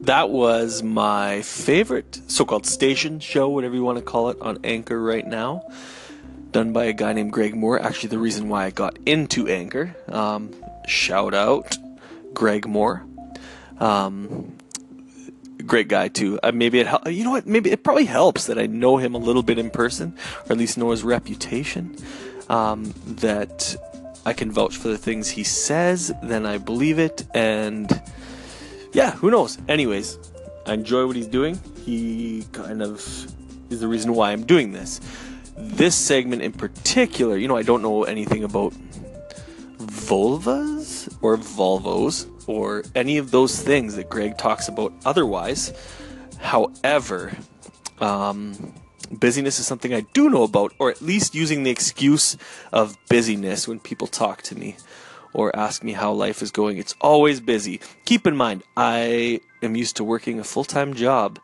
that was my favorite so-called station show, whatever you want to call it, on Anchor right now, done by a guy named Greg Moore. Actually, the reason why I got into Anchor. Um, shout out, Greg Moore. Um, great guy too. Uh, maybe it hel- you know what? Maybe it probably helps that I know him a little bit in person, or at least know his reputation. Um, that I can vouch for the things he says, then I believe it, and yeah, who knows? Anyways, I enjoy what he's doing. He kind of is the reason why I'm doing this. This segment in particular, you know, I don't know anything about vulvas or Volvos or any of those things that Greg talks about otherwise. However, um, busyness is something I do know about, or at least using the excuse of busyness when people talk to me or ask me how life is going. It's always busy. Keep in mind, I am used to working a full time job,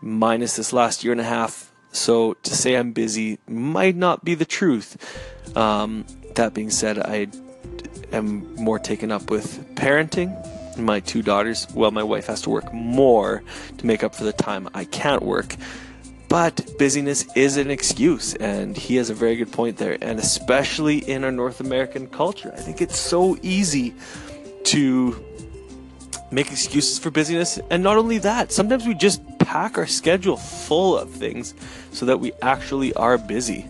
minus this last year and a half. So to say I'm busy might not be the truth. Um, that being said, I am more taken up with parenting my two daughters. Well, my wife has to work more to make up for the time I can't work. But busyness is an excuse, and he has a very good point there. And especially in our North American culture, I think it's so easy to make excuses for busyness. And not only that, sometimes we just pack our schedule full of things so that we actually are busy.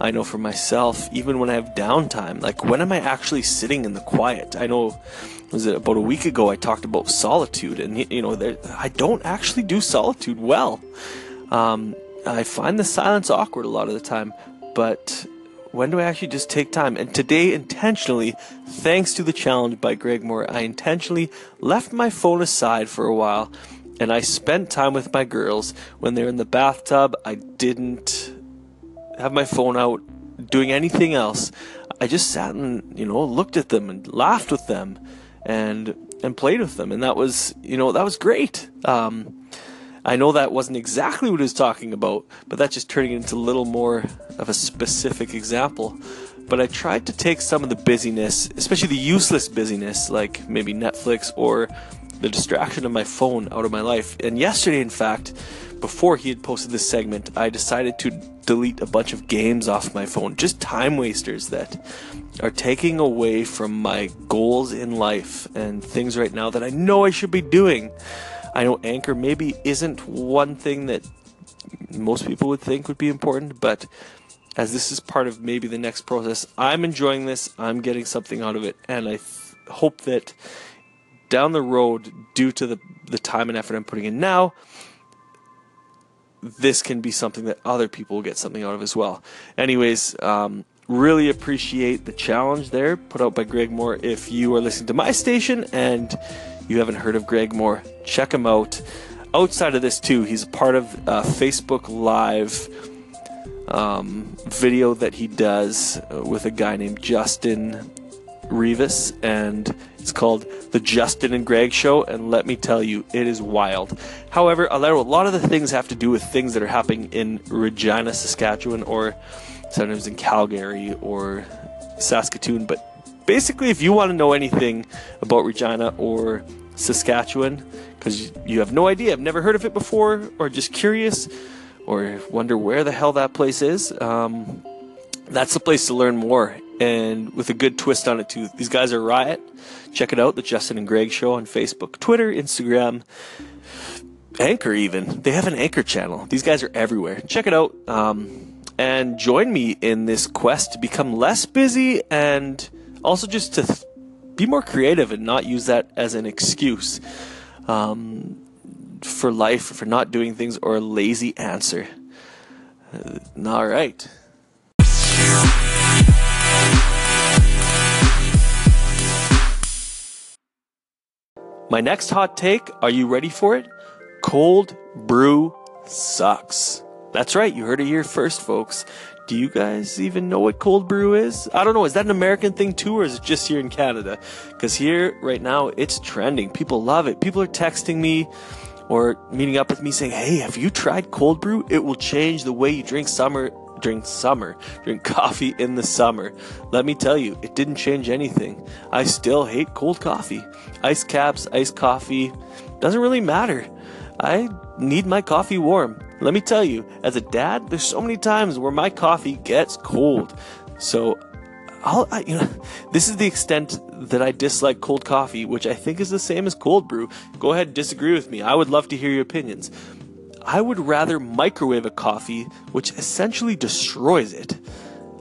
I know for myself, even when I have downtime, like when am I actually sitting in the quiet? I know was it about a week ago I talked about solitude, and you know, there, I don't actually do solitude well. Um, I find the silence awkward a lot of the time, but when do I actually just take time? And today, intentionally, thanks to the challenge by Greg Moore, I intentionally left my phone aside for a while and I spent time with my girls. When they're in the bathtub, I didn't have my phone out doing anything else. I just sat and, you know, looked at them and laughed with them and and played with them and that was, you know, that was great. Um, I know that wasn't exactly what he was talking about, but that's just turning it into a little more of a specific example. But I tried to take some of the busyness, especially the useless busyness, like maybe Netflix or the distraction of my phone, out of my life. And yesterday, in fact, before he had posted this segment, I decided to delete a bunch of games off my phone, just time wasters that are taking away from my goals in life and things right now that I know I should be doing. I know Anchor maybe isn't one thing that most people would think would be important, but as this is part of maybe the next process, I'm enjoying this. I'm getting something out of it, and I th- hope that down the road, due to the the time and effort I'm putting in now, this can be something that other people get something out of as well. Anyways, um, really appreciate the challenge there put out by Greg Moore. If you are listening to my station and you haven't heard of Greg Moore, check him out. Outside of this, too, he's part of a Facebook Live um, video that he does with a guy named Justin Rivas, and it's called The Justin and Greg Show. And let me tell you, it is wild. However, a lot of the things have to do with things that are happening in Regina, Saskatchewan, or sometimes in Calgary or Saskatoon. But basically, if you want to know anything about Regina or Saskatchewan because you have no idea, I've never heard of it before, or just curious, or wonder where the hell that place is. Um, that's the place to learn more, and with a good twist on it too. These guys are riot. Check it out, the Justin and Greg Show on Facebook, Twitter, Instagram, Anchor. Even they have an Anchor channel. These guys are everywhere. Check it out, um, and join me in this quest to become less busy and also just to. Th- be more creative and not use that as an excuse um, for life, for not doing things, or a lazy answer. Uh, all right. My next hot take, are you ready for it? Cold brew sucks. That's right, you heard it here first, folks. Do you guys even know what cold brew is? I don't know. Is that an American thing too, or is it just here in Canada? Because here, right now, it's trending. People love it. People are texting me or meeting up with me saying, Hey, have you tried cold brew? It will change the way you drink summer, drink summer, drink coffee in the summer. Let me tell you, it didn't change anything. I still hate cold coffee. Ice caps, iced coffee, doesn't really matter. I need my coffee warm. Let me tell you, as a dad, there's so many times where my coffee gets cold. So, I'll, I, you know, this is the extent that I dislike cold coffee, which I think is the same as cold brew. Go ahead and disagree with me. I would love to hear your opinions. I would rather microwave a coffee, which essentially destroys it.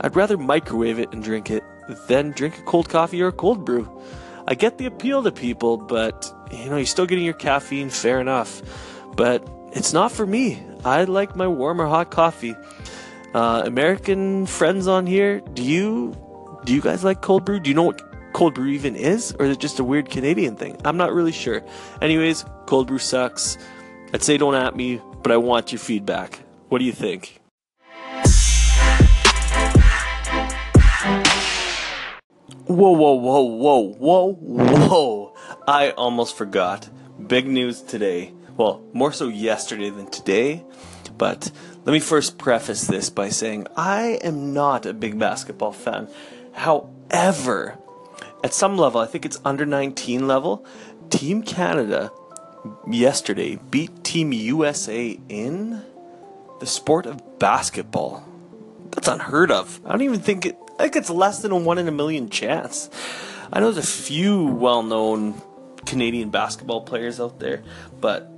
I'd rather microwave it and drink it than drink a cold coffee or a cold brew. I get the appeal to people, but you know, you're still getting your caffeine, fair enough. But it's not for me. I like my warm or hot coffee. Uh, American friends on here, do you do you guys like cold brew? Do you know what cold brew even is, or is it just a weird Canadian thing? I'm not really sure. Anyways, cold brew sucks. I'd say don't at me, but I want your feedback. What do you think? Whoa, whoa, whoa, whoa, whoa, whoa. I almost forgot. Big news today. Well, more so yesterday than today. But let me first preface this by saying I am not a big basketball fan. However, at some level, I think it's under 19 level, Team Canada yesterday beat Team USA in the sport of basketball. That's unheard of. I don't even think it. I think it's less than a one in a million chance. I know there's a few well-known Canadian basketball players out there, but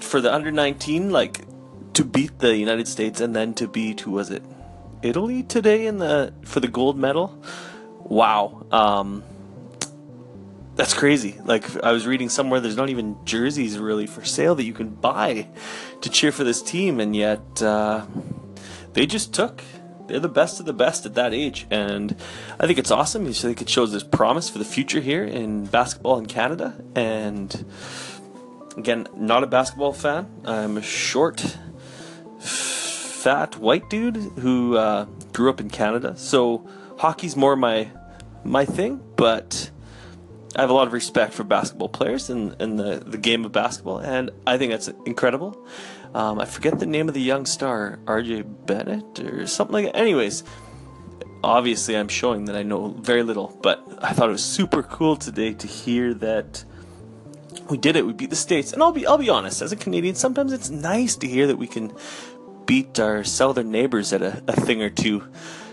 for the under 19, like to beat the United States and then to beat who was it? Italy today in the for the gold medal. Wow. Um, that's crazy. Like I was reading somewhere, there's not even jerseys really for sale that you can buy to cheer for this team, and yet uh, they just took. They're the best of the best at that age, and I think it's awesome. I think it shows this promise for the future here in basketball in Canada. And again, not a basketball fan. I'm a short, fat white dude who uh, grew up in Canada, so hockey's more my my thing, but I have a lot of respect for basketball players and, and the, the game of basketball, and I think that's incredible. Um, I forget the name of the young star, RJ Bennett or something like that. Anyways, obviously I'm showing that I know very little, but I thought it was super cool today to hear that we did it. We beat the states, and I'll be I'll be honest. As a Canadian, sometimes it's nice to hear that we can beat our southern neighbors at a, a thing or two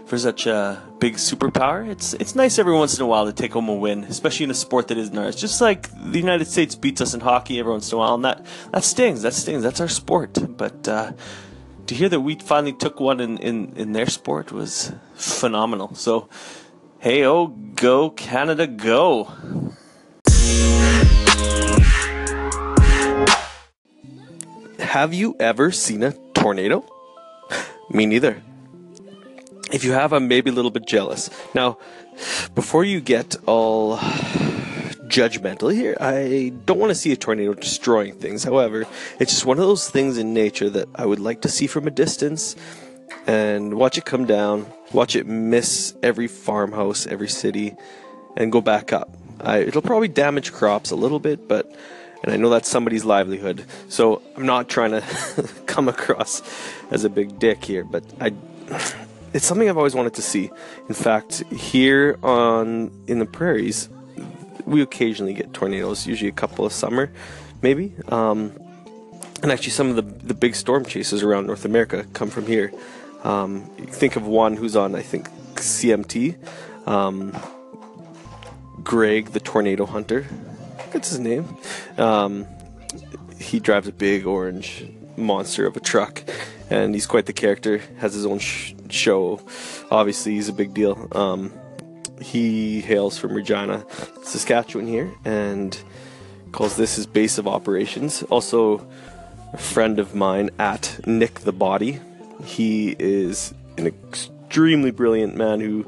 for such a big superpower. It's it's nice every once in a while to take home a win, especially in a sport that isn't ours. Just like the United States beats us in hockey every once in a while, and that that stings. That stings. That's our sport. But uh, to hear that we finally took one in, in, in their sport was phenomenal. So, hey, oh, go Canada, go! Have you ever seen a tornado? Me neither. If you have, I'm maybe a little bit jealous. Now, before you get all judgmental here, I don't want to see a tornado destroying things. However, it's just one of those things in nature that I would like to see from a distance and watch it come down, watch it miss every farmhouse, every city, and go back up. I, it'll probably damage crops a little bit, but and I know that's somebody's livelihood. So I'm not trying to come across as a big dick here, but I it's something I've always wanted to see. In fact, here on in the prairies, we occasionally get tornadoes. Usually a couple of summer, maybe. Um, and actually, some of the the big storm chases around North America come from here. Um, think of one who's on, I think, CMT. Um, Greg, the tornado hunter. That's his name. Um, he drives a big orange monster of a truck, and he's quite the character. Has his own sh- show. Obviously, he's a big deal. Um, he hails from Regina, Saskatchewan here, and calls this his base of operations. Also, a friend of mine at Nick the Body. He is an extremely brilliant man who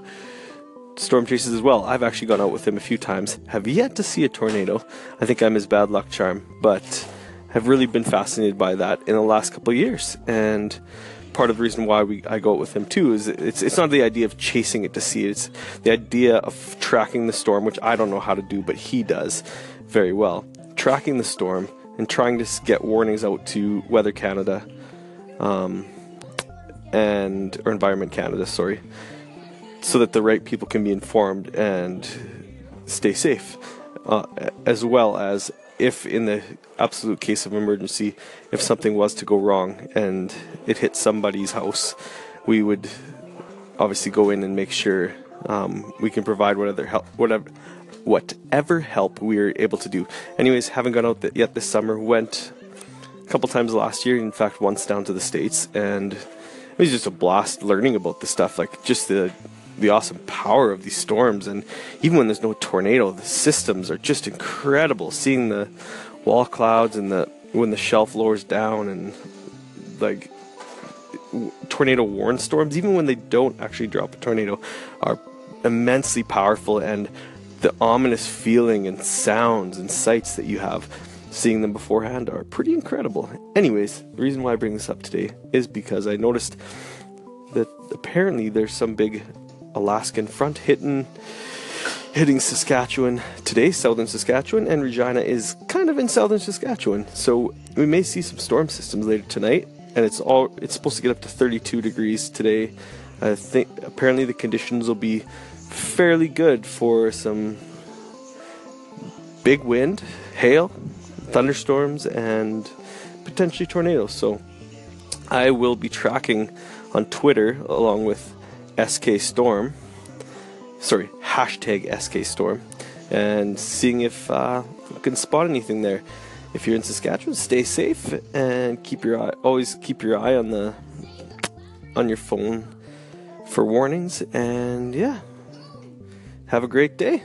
storm chases as well. I've actually gone out with him a few times. Have yet to see a tornado. I think I'm his bad luck charm, but have really been fascinated by that in the last couple of years. And part of the reason why we I go out with him too is it's it's not the idea of chasing it to see it. It's the idea of tracking the storm, which I don't know how to do, but he does very well. Tracking the storm and trying to get warnings out to Weather Canada, um, and or Environment Canada, sorry, so that the right people can be informed and stay safe, uh, as well as if in the absolute case of emergency, if something was to go wrong and it hit somebody's house, we would obviously go in and make sure um, we can provide whatever help, whatever, whatever help we are able to do. Anyways, haven't gone out yet this summer. Went a couple times last year. In fact, once down to the states, and it was just a blast learning about the stuff. Like just the the awesome power of these storms, and even when there's no tornado, the systems are just incredible. Seeing the wall clouds and the when the shelf lowers down and like tornado warn storms, even when they don't actually drop a tornado, are immensely powerful and the ominous feeling and sounds and sights that you have seeing them beforehand are pretty incredible. Anyways, the reason why I bring this up today is because I noticed that apparently there's some big Alaskan front hitting hitting Saskatchewan today, southern Saskatchewan, and Regina is kind of in southern Saskatchewan. So we may see some storm systems later tonight, and it's all it's supposed to get up to 32 degrees today. I think apparently the conditions will be fairly good for some big wind, hail, thunderstorms, and potentially tornadoes. So I will be tracking on Twitter along with SK Storm, sorry, hashtag SK Storm, and seeing if uh, I can spot anything there. If you're in Saskatchewan, stay safe and keep your eye always keep your eye on the on your phone for warnings and yeah. Have a great day.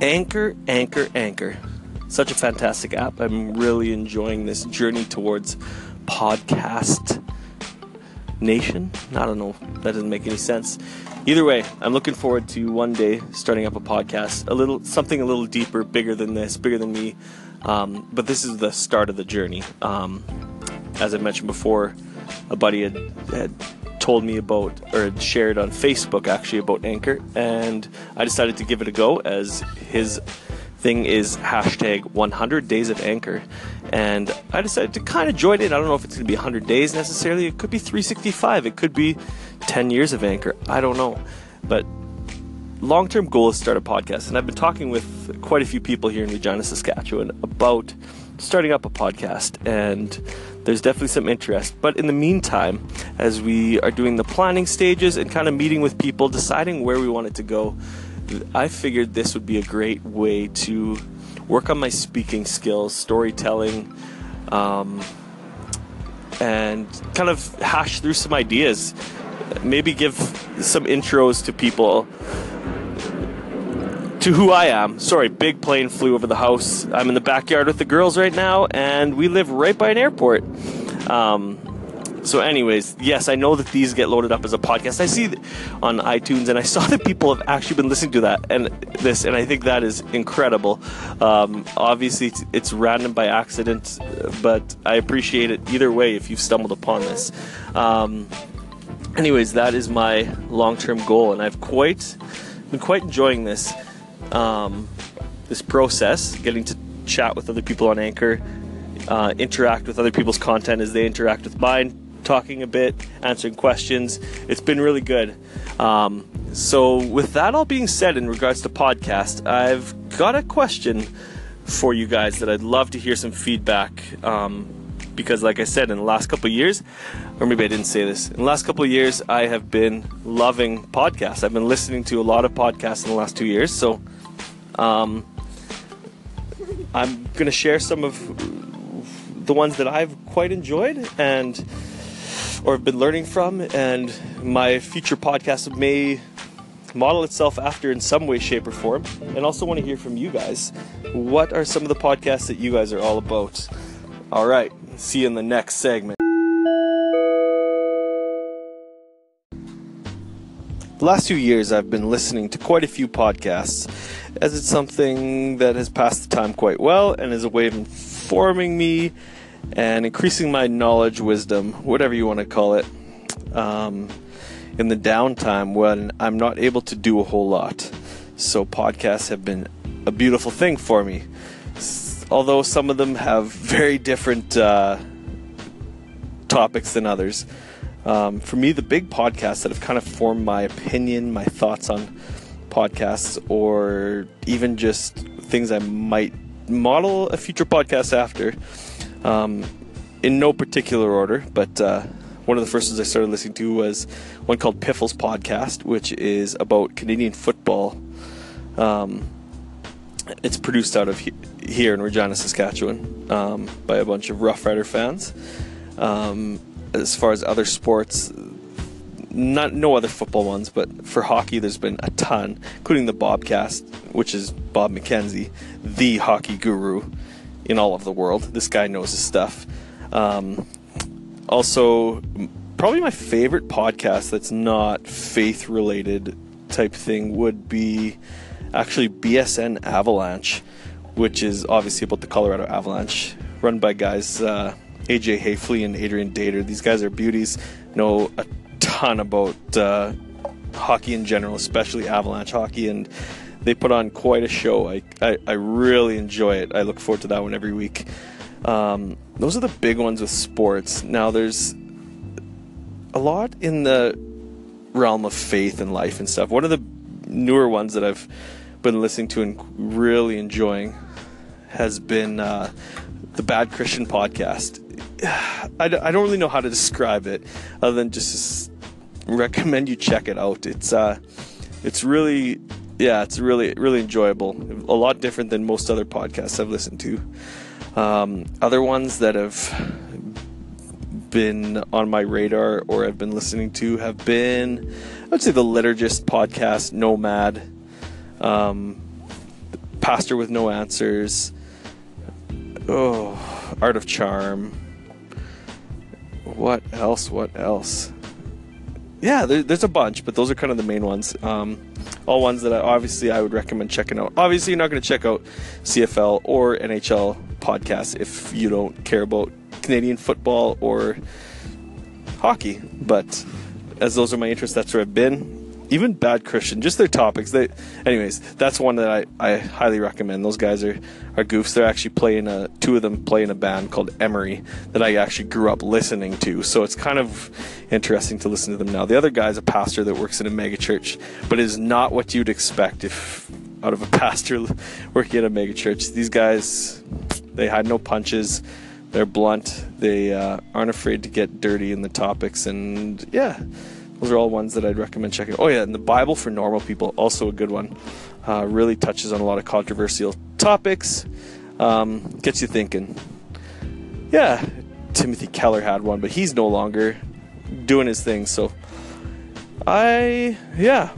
Anchor, Anchor, Anchor. Such a fantastic app. I'm really enjoying this journey towards podcast nation. I don't know. That doesn't make any sense. Either way, I'm looking forward to one day starting up a podcast, a little something a little deeper, bigger than this, bigger than me. Um, but this is the start of the journey. Um, as I mentioned before, a buddy had, had told me about or had shared on Facebook actually about Anchor, and I decided to give it a go as his thing is hashtag 100 days of Anchor. And I decided to kind of join it. I don't know if it's going to be 100 days necessarily. It could be 365. It could be 10 years of Anchor. I don't know. But long term goal is start a podcast. And I've been talking with quite a few people here in Regina, Saskatchewan about starting up a podcast. And there's definitely some interest. But in the meantime, as we are doing the planning stages and kind of meeting with people, deciding where we want it to go, I figured this would be a great way to work on my speaking skills, storytelling, um, and kind of hash through some ideas. Maybe give some intros to people to who I am. Sorry, big plane flew over the house. I'm in the backyard with the girls right now, and we live right by an airport. Um, so, anyways, yes, I know that these get loaded up as a podcast. I see on iTunes, and I saw that people have actually been listening to that and this, and I think that is incredible. Um, obviously, it's, random by accident, but I appreciate it either way if you've stumbled upon this. Um, anyways, that is my long-term goal, and I've quite been quite enjoying this um, this process, getting to chat with other people on Anchor. Uh, interact with other people's content as they interact with mine, talking a bit, answering questions. It's been really good. Um, so, with that all being said, in regards to podcast, I've got a question for you guys that I'd love to hear some feedback. Um, because, like I said, in the last couple years, or maybe I didn't say this, in the last couple years, I have been loving podcasts. I've been listening to a lot of podcasts in the last two years. So, um, I'm going to share some of the ones that I've quite enjoyed and or have been learning from, and my future podcast may model itself after in some way, shape, or form. And also want to hear from you guys. What are some of the podcasts that you guys are all about? All right, see you in the next segment. The last few years, I've been listening to quite a few podcasts, as it's something that has passed the time quite well and is a way of informing me and increasing my knowledge, wisdom, whatever you want to call it, um, in the downtime when I'm not able to do a whole lot. So, podcasts have been a beautiful thing for me. Although some of them have very different uh, topics than others. Um, for me, the big podcasts that have kind of formed my opinion, my thoughts on podcasts, or even just things I might model a future podcast after, um, in no particular order, but uh, one of the first ones I started listening to was one called Piffles Podcast, which is about Canadian football. Um, it's produced out of he- here in Regina, Saskatchewan, um, by a bunch of Rough Rider fans. Um, as far as other sports, not no other football ones, but for hockey, there's been a ton, including the Bobcast, which is Bob McKenzie, the hockey guru in all of the world. This guy knows his stuff. Um, also, probably my favorite podcast that's not faith related type thing would be actually BSN Avalanche, which is obviously about the Colorado Avalanche, run by guys uh, AJ Haefele and Adrian Dater. These guys are beauties, know a ton about uh, hockey in general, especially Avalanche hockey, and they put on quite a show. I, I, I really enjoy it. I look forward to that one every week. Um, those are the big ones with sports. Now, there's a lot in the realm of faith and life and stuff. One of the newer ones that I've been listening to and really enjoying has been uh, the Bad Christian podcast. I, I don't really know how to describe it other than just recommend you check it out. It's uh, it's really yeah, it's really really enjoyable. A lot different than most other podcasts I've listened to. Um, other ones that have been on my radar or I've been listening to have been, I would say, the Liturgist podcast, Nomad, um, Pastor with No Answers, oh, Art of Charm. What else? What else? Yeah, there, there's a bunch, but those are kind of the main ones. Um, all ones that I, obviously I would recommend checking out. Obviously, you're not going to check out CFL or NHL podcasts if you don't care about Canadian football or hockey. But as those are my interests, that's where I've been. Even Bad Christian, just their topics. They, anyways, that's one that I, I highly recommend. Those guys are, are goofs. They're actually playing a two of them play in a band called Emery that I actually grew up listening to. So it's kind of interesting to listen to them now. The other guy's a pastor that works in a megachurch, but is not what you'd expect if out of a pastor working at a megachurch. These guys, they hide no punches they're blunt. They uh, aren't afraid to get dirty in the topics, and yeah, those are all ones that I'd recommend checking. Oh yeah, and the Bible for Normal People, also a good one. Uh, really touches on a lot of controversial topics. Um, gets you thinking. Yeah, Timothy Keller had one, but he's no longer doing his thing. So I yeah,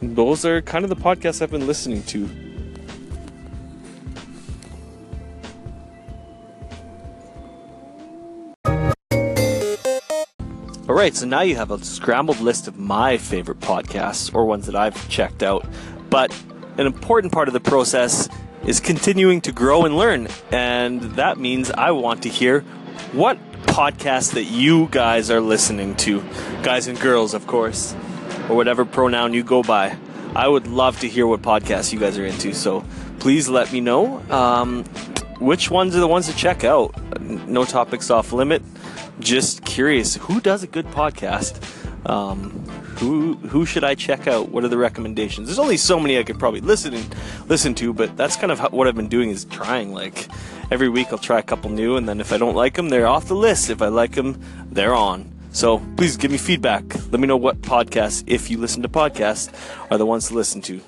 those are kind of the podcasts I've been listening to. Right, so now you have a scrambled list of my favorite podcasts or ones that I've checked out. But an important part of the process is continuing to grow and learn. And that means I want to hear what podcasts that you guys are listening to. Guys and girls, of course, or whatever pronoun you go by. I would love to hear what podcasts you guys are into. So please let me know um, which ones are the ones to check out. No topics off limit just curious who does a good podcast um, who who should I check out? What are the recommendations? There's only so many I could probably listen and listen to, but that's kind of how, what I've been doing is trying. Like every week, I'll try a couple new, and then if I don't like them, they're off the list. If I like them, they're on. So please give me feedback. Let me know what podcasts, if you listen to podcasts, are the ones to listen to.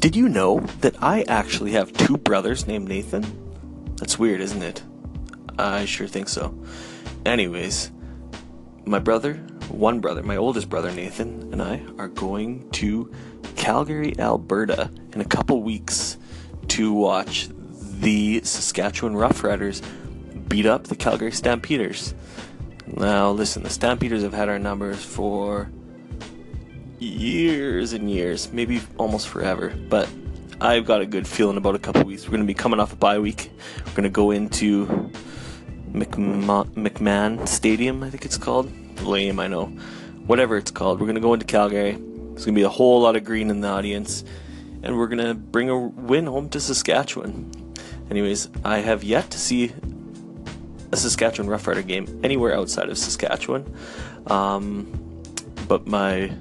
Did you know that I actually have two brothers named Nathan? That's weird, isn't it? I sure think so. Anyways, my brother, one brother, my oldest brother Nathan, and I are going to Calgary, Alberta in a couple weeks to watch the Saskatchewan Roughriders beat up the Calgary Stampeders. Now, listen, the Stampeders have had our numbers for years and years, maybe almost forever. But I've got a good feeling about a couple weeks. We're going to be coming off a bye week. We're going to go into McMahon, McMahon Stadium, I think it's called. Lame, I know. whatever it's called. We're going to go into Calgary. There's going to be a whole lot of green in the audience, and we're going to bring a win home to Saskatchewan. Anyways, I have yet to see a Saskatchewan Roughrider game anywhere outside of Saskatchewan. Um, but my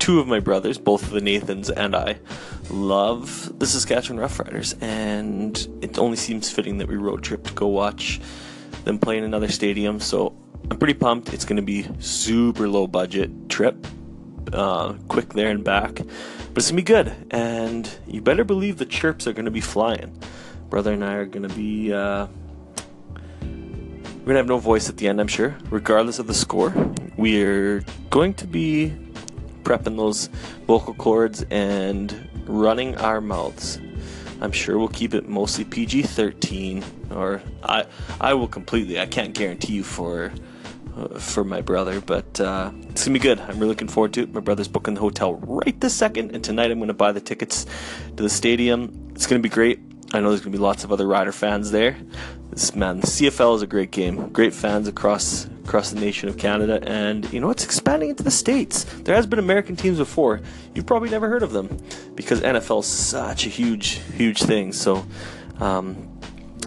two of my brothers, both the Nathans and I, love the Saskatchewan Roughriders, and it only seems fitting that we road trip to go watch them play in another stadium. So I'm pretty pumped. It's going to be super low budget trip, uh, quick there and back, but it's gonna be good. And you better believe the chirps are going to be flying. Brother and I are going to be. Uh, we're gonna have no voice at the end, I'm sure, regardless of the score. We're going to be prepping those vocal cords and running our mouths. I'm sure we'll keep it mostly PG-13, or I I will completely. I can't guarantee you for uh, for my brother, but uh, it's gonna be good. I'm really looking forward to it. My brother's booking the hotel right this second, and tonight I'm gonna buy the tickets to the stadium. It's gonna be great. I know there's gonna be lots of other Rider fans there. This man, the CFL is a great game. Great fans across across the nation of Canada, and you know it's expanding into the states. There has been American teams before. You've probably never heard of them because NFL is such a huge, huge thing. So. Um,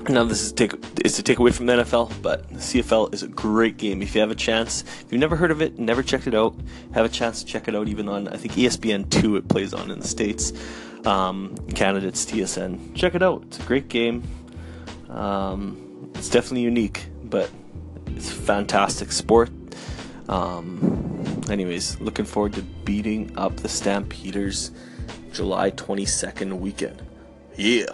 now this is to take is to take away from the NFL, but the CFL is a great game. If you have a chance, if you've never heard of it, never checked it out, have a chance to check it out. Even on I think ESPN two it plays on in the states. Um, Canada it's TSN. Check it out. It's a great game. Um, it's definitely unique, but it's a fantastic sport. Um, anyways, looking forward to beating up the Stampeders July 22nd weekend. Yeah.